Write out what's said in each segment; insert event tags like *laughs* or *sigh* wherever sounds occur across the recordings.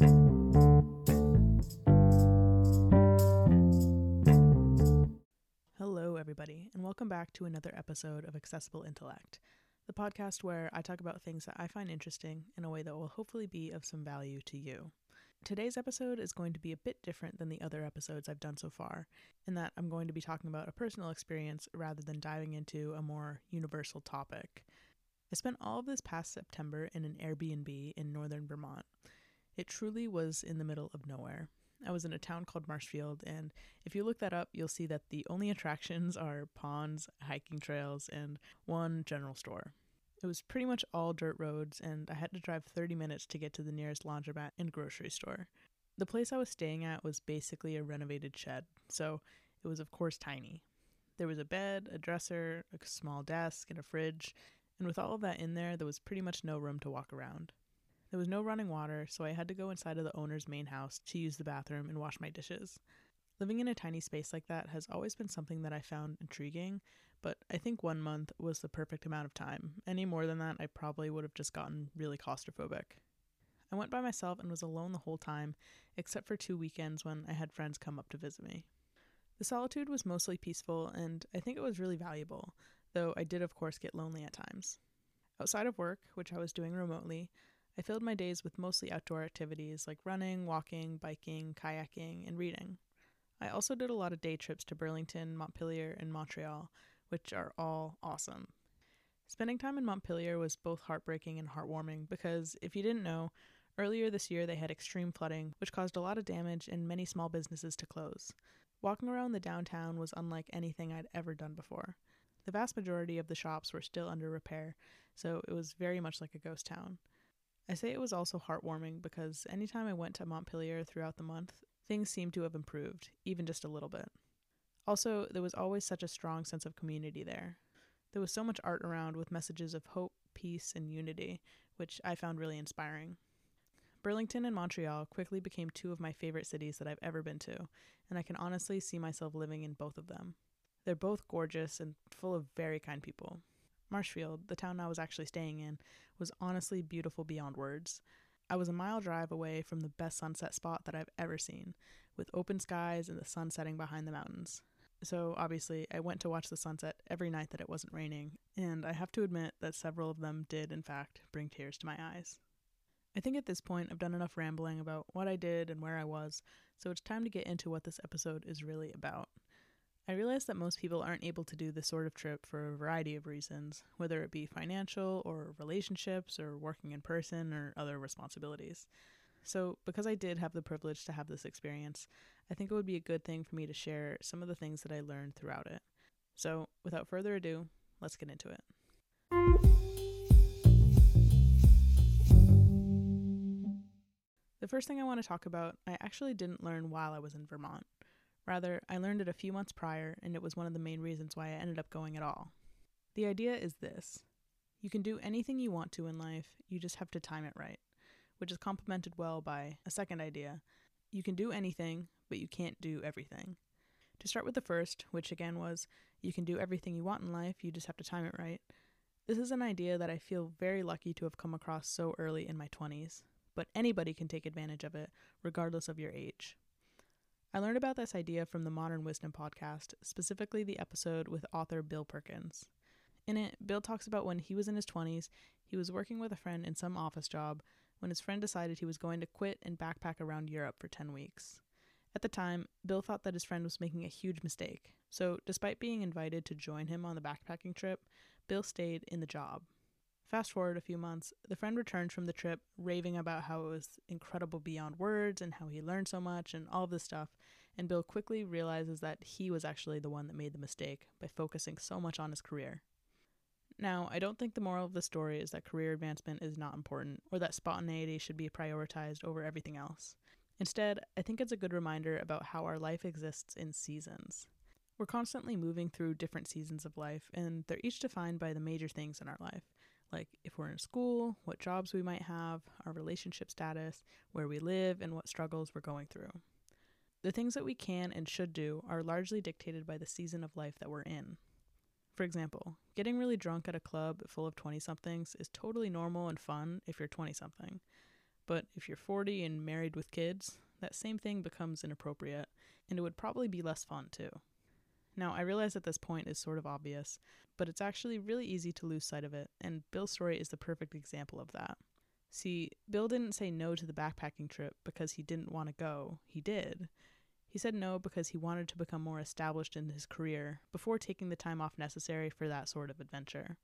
Hello, everybody, and welcome back to another episode of Accessible Intellect, the podcast where I talk about things that I find interesting in a way that will hopefully be of some value to you. Today's episode is going to be a bit different than the other episodes I've done so far, in that I'm going to be talking about a personal experience rather than diving into a more universal topic. I spent all of this past September in an Airbnb in northern Vermont. It truly was in the middle of nowhere. I was in a town called Marshfield, and if you look that up, you'll see that the only attractions are ponds, hiking trails, and one general store. It was pretty much all dirt roads, and I had to drive 30 minutes to get to the nearest laundromat and grocery store. The place I was staying at was basically a renovated shed, so it was, of course, tiny. There was a bed, a dresser, a small desk, and a fridge, and with all of that in there, there was pretty much no room to walk around. There was no running water, so I had to go inside of the owner's main house to use the bathroom and wash my dishes. Living in a tiny space like that has always been something that I found intriguing, but I think one month was the perfect amount of time. Any more than that, I probably would have just gotten really claustrophobic. I went by myself and was alone the whole time, except for two weekends when I had friends come up to visit me. The solitude was mostly peaceful, and I think it was really valuable, though I did, of course, get lonely at times. Outside of work, which I was doing remotely, I filled my days with mostly outdoor activities like running, walking, biking, kayaking, and reading. I also did a lot of day trips to Burlington, Montpelier, and Montreal, which are all awesome. Spending time in Montpelier was both heartbreaking and heartwarming because, if you didn't know, earlier this year they had extreme flooding, which caused a lot of damage and many small businesses to close. Walking around the downtown was unlike anything I'd ever done before. The vast majority of the shops were still under repair, so it was very much like a ghost town. I say it was also heartwarming because anytime I went to Montpelier throughout the month, things seemed to have improved, even just a little bit. Also, there was always such a strong sense of community there. There was so much art around with messages of hope, peace, and unity, which I found really inspiring. Burlington and Montreal quickly became two of my favorite cities that I've ever been to, and I can honestly see myself living in both of them. They're both gorgeous and full of very kind people. Marshfield, the town I was actually staying in, was honestly beautiful beyond words. I was a mile drive away from the best sunset spot that I've ever seen, with open skies and the sun setting behind the mountains. So, obviously, I went to watch the sunset every night that it wasn't raining, and I have to admit that several of them did, in fact, bring tears to my eyes. I think at this point I've done enough rambling about what I did and where I was, so it's time to get into what this episode is really about. I realize that most people aren't able to do this sort of trip for a variety of reasons, whether it be financial or relationships or working in person or other responsibilities. So, because I did have the privilege to have this experience, I think it would be a good thing for me to share some of the things that I learned throughout it. So, without further ado, let's get into it. The first thing I want to talk about, I actually didn't learn while I was in Vermont. Rather, I learned it a few months prior, and it was one of the main reasons why I ended up going at all. The idea is this you can do anything you want to in life, you just have to time it right, which is complemented well by a second idea you can do anything, but you can't do everything. To start with the first, which again was you can do everything you want in life, you just have to time it right. This is an idea that I feel very lucky to have come across so early in my 20s, but anybody can take advantage of it, regardless of your age. I learned about this idea from the Modern Wisdom podcast, specifically the episode with author Bill Perkins. In it, Bill talks about when he was in his 20s, he was working with a friend in some office job when his friend decided he was going to quit and backpack around Europe for 10 weeks. At the time, Bill thought that his friend was making a huge mistake, so despite being invited to join him on the backpacking trip, Bill stayed in the job. Fast forward a few months, the friend returns from the trip raving about how it was incredible beyond words and how he learned so much and all this stuff. And Bill quickly realizes that he was actually the one that made the mistake by focusing so much on his career. Now, I don't think the moral of the story is that career advancement is not important or that spontaneity should be prioritized over everything else. Instead, I think it's a good reminder about how our life exists in seasons. We're constantly moving through different seasons of life, and they're each defined by the major things in our life like if we're in school, what jobs we might have, our relationship status, where we live, and what struggles we're going through. The things that we can and should do are largely dictated by the season of life that we're in. For example, getting really drunk at a club full of 20 somethings is totally normal and fun if you're 20 something. But if you're 40 and married with kids, that same thing becomes inappropriate, and it would probably be less fun too. Now, I realize that this point is sort of obvious, but it's actually really easy to lose sight of it, and Bill's story is the perfect example of that. See, Bill didn't say no to the backpacking trip because he didn't want to go, he did. He said no because he wanted to become more established in his career before taking the time off necessary for that sort of adventure.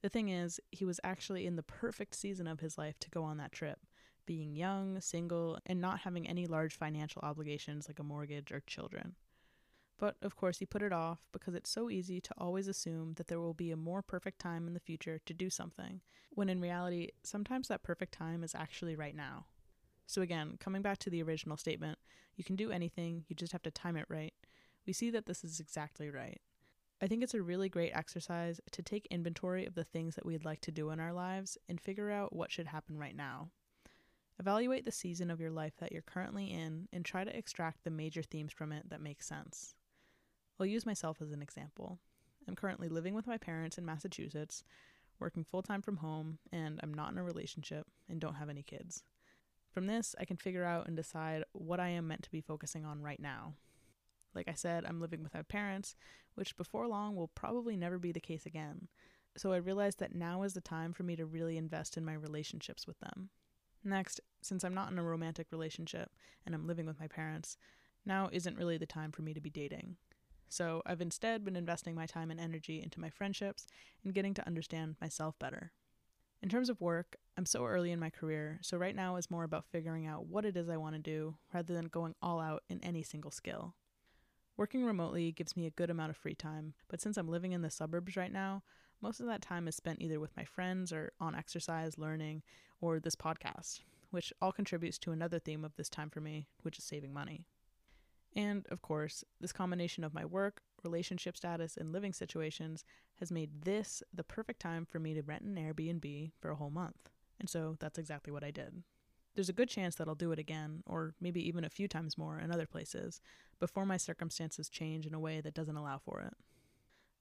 The thing is, he was actually in the perfect season of his life to go on that trip, being young, single, and not having any large financial obligations like a mortgage or children. But of course, he put it off because it's so easy to always assume that there will be a more perfect time in the future to do something, when in reality, sometimes that perfect time is actually right now. So, again, coming back to the original statement, you can do anything, you just have to time it right. We see that this is exactly right. I think it's a really great exercise to take inventory of the things that we'd like to do in our lives and figure out what should happen right now. Evaluate the season of your life that you're currently in and try to extract the major themes from it that make sense. I'll use myself as an example. I'm currently living with my parents in Massachusetts, working full time from home, and I'm not in a relationship and don't have any kids. From this, I can figure out and decide what I am meant to be focusing on right now. Like I said, I'm living with my parents, which before long will probably never be the case again. So I realized that now is the time for me to really invest in my relationships with them. Next, since I'm not in a romantic relationship and I'm living with my parents, now isn't really the time for me to be dating. So I've instead been investing my time and energy into my friendships and getting to understand myself better. In terms of work, I'm so early in my career, so right now is more about figuring out what it is I want to do rather than going all out in any single skill. Working remotely gives me a good amount of free time, but since I'm living in the suburbs right now, most of that time is spent either with my friends or on exercise, learning, or this podcast, which all contributes to another theme of this time for me, which is saving money. And of course, this combination of my work, relationship status, and living situations has made this the perfect time for me to rent an Airbnb for a whole month. And so that's exactly what I did. There's a good chance that I'll do it again, or maybe even a few times more in other places, before my circumstances change in a way that doesn't allow for it.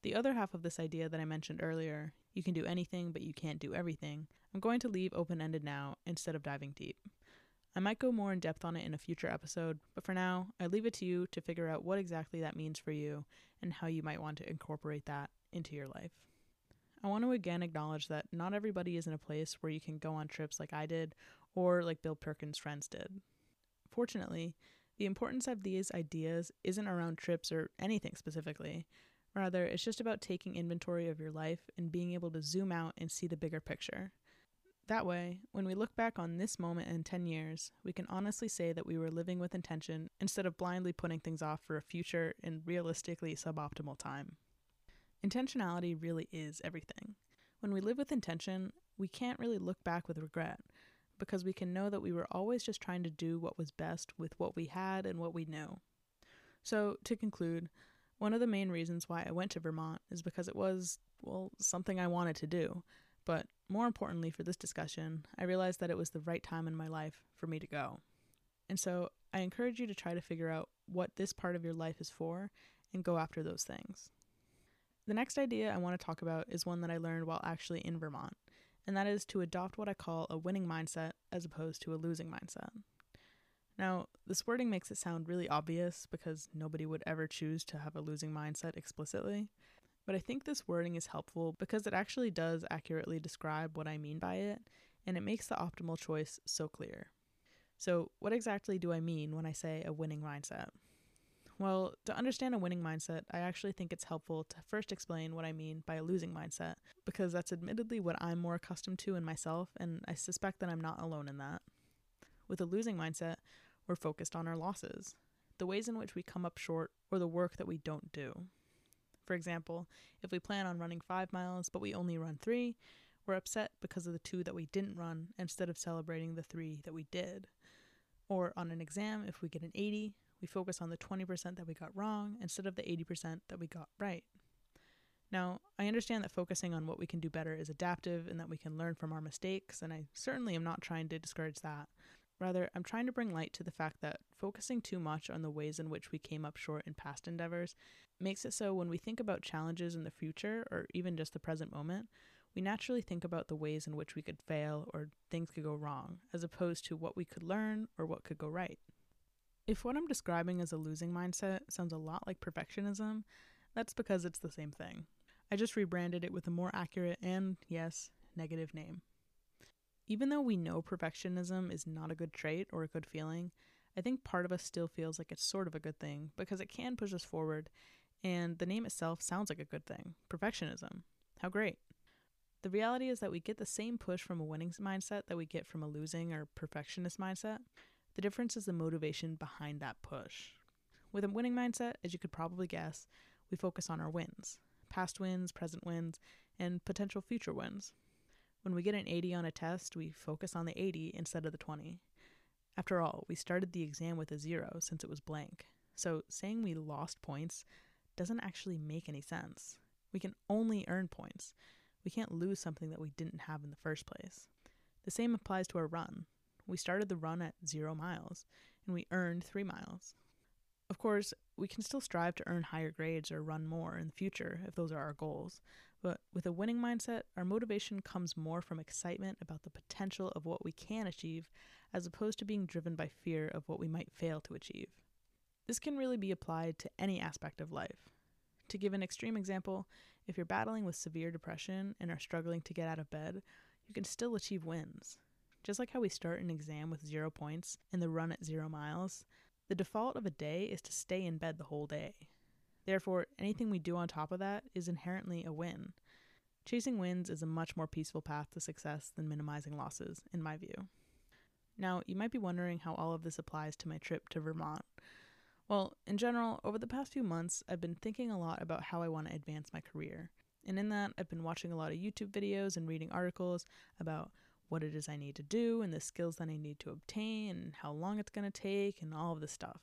The other half of this idea that I mentioned earlier, you can do anything but you can't do everything, I'm going to leave open ended now instead of diving deep. I might go more in depth on it in a future episode, but for now, I leave it to you to figure out what exactly that means for you and how you might want to incorporate that into your life. I want to again acknowledge that not everybody is in a place where you can go on trips like I did or like Bill Perkins' friends did. Fortunately, the importance of these ideas isn't around trips or anything specifically. Rather, it's just about taking inventory of your life and being able to zoom out and see the bigger picture. That way, when we look back on this moment in 10 years, we can honestly say that we were living with intention instead of blindly putting things off for a future and realistically suboptimal time. Intentionality really is everything. When we live with intention, we can't really look back with regret because we can know that we were always just trying to do what was best with what we had and what we knew. So, to conclude, one of the main reasons why I went to Vermont is because it was, well, something I wanted to do. But more importantly for this discussion, I realized that it was the right time in my life for me to go. And so I encourage you to try to figure out what this part of your life is for and go after those things. The next idea I want to talk about is one that I learned while actually in Vermont, and that is to adopt what I call a winning mindset as opposed to a losing mindset. Now, this wording makes it sound really obvious because nobody would ever choose to have a losing mindset explicitly, but I think this wording is helpful because it actually does accurately describe what I mean by it, and it makes the optimal choice so clear. So, what exactly do I mean when I say a winning mindset? Well, to understand a winning mindset, I actually think it's helpful to first explain what I mean by a losing mindset, because that's admittedly what I'm more accustomed to in myself, and I suspect that I'm not alone in that. With a losing mindset, we're focused on our losses, the ways in which we come up short, or the work that we don't do. For example, if we plan on running five miles but we only run three, we're upset because of the two that we didn't run instead of celebrating the three that we did. Or on an exam, if we get an 80, we focus on the 20% that we got wrong instead of the 80% that we got right. Now, I understand that focusing on what we can do better is adaptive and that we can learn from our mistakes, and I certainly am not trying to discourage that. Rather, I'm trying to bring light to the fact that focusing too much on the ways in which we came up short in past endeavors makes it so when we think about challenges in the future or even just the present moment, we naturally think about the ways in which we could fail or things could go wrong, as opposed to what we could learn or what could go right. If what I'm describing as a losing mindset sounds a lot like perfectionism, that's because it's the same thing. I just rebranded it with a more accurate and, yes, negative name. Even though we know perfectionism is not a good trait or a good feeling, I think part of us still feels like it's sort of a good thing because it can push us forward, and the name itself sounds like a good thing perfectionism. How great! The reality is that we get the same push from a winning mindset that we get from a losing or perfectionist mindset. The difference is the motivation behind that push. With a winning mindset, as you could probably guess, we focus on our wins past wins, present wins, and potential future wins. When we get an 80 on a test, we focus on the 80 instead of the 20. After all, we started the exam with a zero since it was blank, so saying we lost points doesn't actually make any sense. We can only earn points. We can't lose something that we didn't have in the first place. The same applies to our run. We started the run at zero miles, and we earned three miles. Of course, we can still strive to earn higher grades or run more in the future if those are our goals, but with a winning mindset, our motivation comes more from excitement about the potential of what we can achieve as opposed to being driven by fear of what we might fail to achieve. This can really be applied to any aspect of life. To give an extreme example, if you're battling with severe depression and are struggling to get out of bed, you can still achieve wins. Just like how we start an exam with zero points and the run at zero miles, the default of a day is to stay in bed the whole day. Therefore, anything we do on top of that is inherently a win. Chasing wins is a much more peaceful path to success than minimizing losses, in my view. Now, you might be wondering how all of this applies to my trip to Vermont. Well, in general, over the past few months, I've been thinking a lot about how I want to advance my career. And in that, I've been watching a lot of YouTube videos and reading articles about what it is I need to do and the skills that I need to obtain and how long it's going to take and all of this stuff.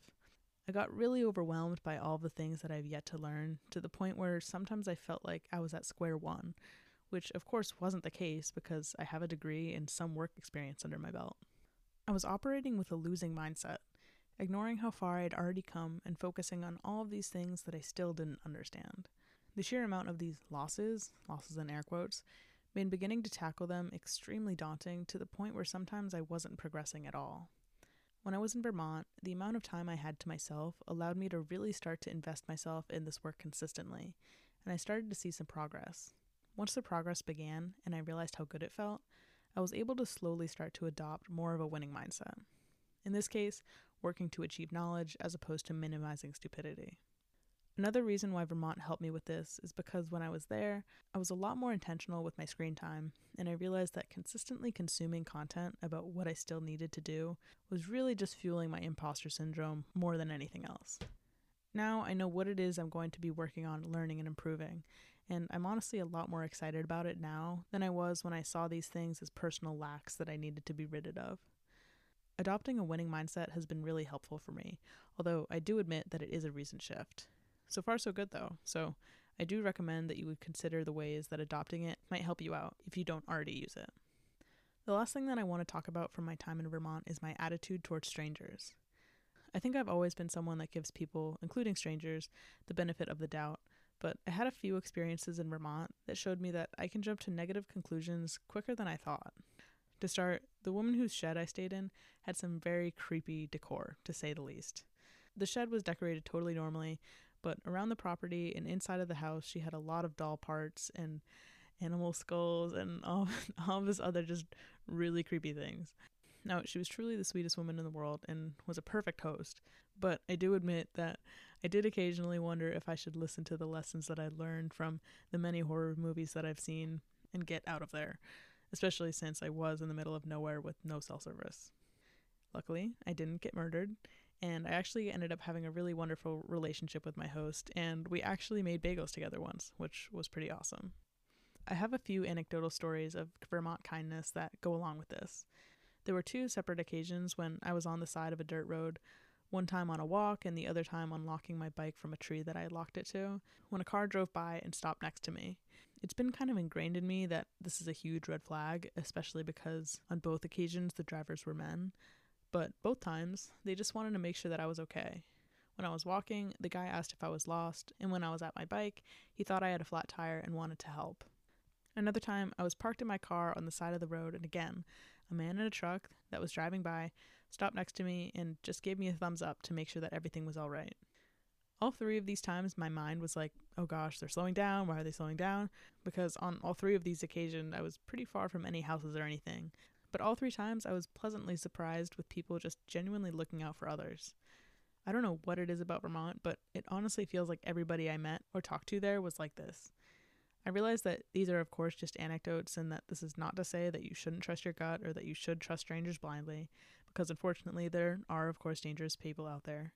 I got really overwhelmed by all the things that I've yet to learn to the point where sometimes I felt like I was at square one, which of course wasn't the case because I have a degree and some work experience under my belt. I was operating with a losing mindset, ignoring how far I'd already come and focusing on all of these things that I still didn't understand. The sheer amount of these losses, losses in air quotes, made beginning to tackle them extremely daunting to the point where sometimes I wasn't progressing at all. When I was in Vermont, the amount of time I had to myself allowed me to really start to invest myself in this work consistently, and I started to see some progress. Once the progress began and I realized how good it felt, I was able to slowly start to adopt more of a winning mindset. In this case, working to achieve knowledge as opposed to minimizing stupidity. Another reason why Vermont helped me with this is because when I was there, I was a lot more intentional with my screen time, and I realized that consistently consuming content about what I still needed to do was really just fueling my imposter syndrome more than anything else. Now I know what it is I'm going to be working on learning and improving, and I'm honestly a lot more excited about it now than I was when I saw these things as personal lacks that I needed to be rid of. Adopting a winning mindset has been really helpful for me, although I do admit that it is a recent shift. So far, so good though. So I do recommend that you would consider the ways that adopting it might help you out if you don't already use it. The last thing that I want to talk about from my time in Vermont is my attitude towards strangers. I think I've always been someone that gives people, including strangers, the benefit of the doubt, but I had a few experiences in Vermont that showed me that I can jump to negative conclusions quicker than I thought. To start, the woman whose shed I stayed in had some very creepy decor, to say the least. The shed was decorated totally normally, but around the property and inside of the house, she had a lot of doll parts and animal skulls and all, *laughs* all this other just really creepy things. Now, she was truly the sweetest woman in the world and was a perfect host, but I do admit that I did occasionally wonder if I should listen to the lessons that I learned from the many horror movies that I've seen and get out of there, especially since I was in the middle of nowhere with no cell service. Luckily, I didn't get murdered, and I actually ended up having a really wonderful relationship with my host, and we actually made bagels together once, which was pretty awesome. I have a few anecdotal stories of Vermont kindness that go along with this. There were two separate occasions when I was on the side of a dirt road, one time on a walk and the other time unlocking my bike from a tree that I had locked it to, when a car drove by and stopped next to me. It's been kind of ingrained in me that this is a huge red flag, especially because on both occasions the drivers were men, but both times, they just wanted to make sure that I was okay. When I was walking, the guy asked if I was lost, and when I was at my bike, he thought I had a flat tire and wanted to help. Another time, I was parked in my car on the side of the road, and again, a man in a truck that was driving by stopped next to me and just gave me a thumbs up to make sure that everything was all right. All three of these times, my mind was like, oh gosh, they're slowing down. Why are they slowing down? Because on all three of these occasions, I was pretty far from any houses or anything. But all three times, I was pleasantly surprised with people just genuinely looking out for others. I don't know what it is about Vermont, but it honestly feels like everybody I met or talked to there was like this. I realize that these are, of course, just anecdotes and that this is not to say that you shouldn't trust your gut or that you should trust strangers blindly, because unfortunately, there are, of course, dangerous people out there.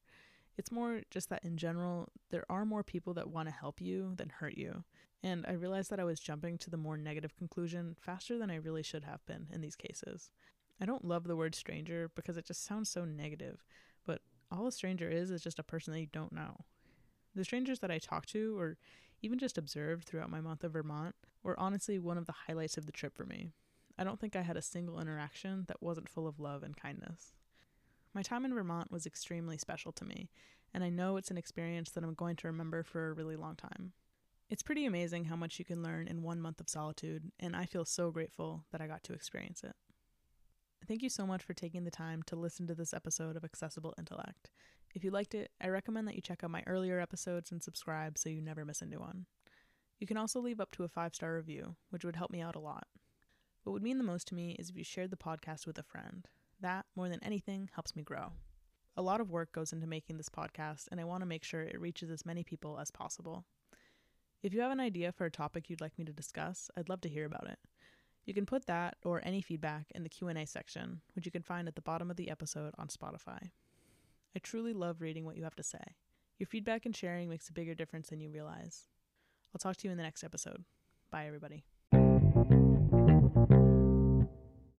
It's more just that in general, there are more people that want to help you than hurt you. And I realized that I was jumping to the more negative conclusion faster than I really should have been in these cases. I don't love the word stranger because it just sounds so negative, but all a stranger is is just a person that you don't know. The strangers that I talked to, or even just observed throughout my month of Vermont, were honestly one of the highlights of the trip for me. I don't think I had a single interaction that wasn't full of love and kindness. My time in Vermont was extremely special to me, and I know it's an experience that I'm going to remember for a really long time. It's pretty amazing how much you can learn in one month of solitude, and I feel so grateful that I got to experience it. Thank you so much for taking the time to listen to this episode of Accessible Intellect. If you liked it, I recommend that you check out my earlier episodes and subscribe so you never miss a new one. You can also leave up to a five star review, which would help me out a lot. What would mean the most to me is if you shared the podcast with a friend. That, more than anything, helps me grow. A lot of work goes into making this podcast, and I want to make sure it reaches as many people as possible. If you have an idea for a topic you'd like me to discuss, I'd love to hear about it. You can put that or any feedback in the Q&A section, which you can find at the bottom of the episode on Spotify. I truly love reading what you have to say. Your feedback and sharing makes a bigger difference than you realize. I'll talk to you in the next episode. Bye everybody.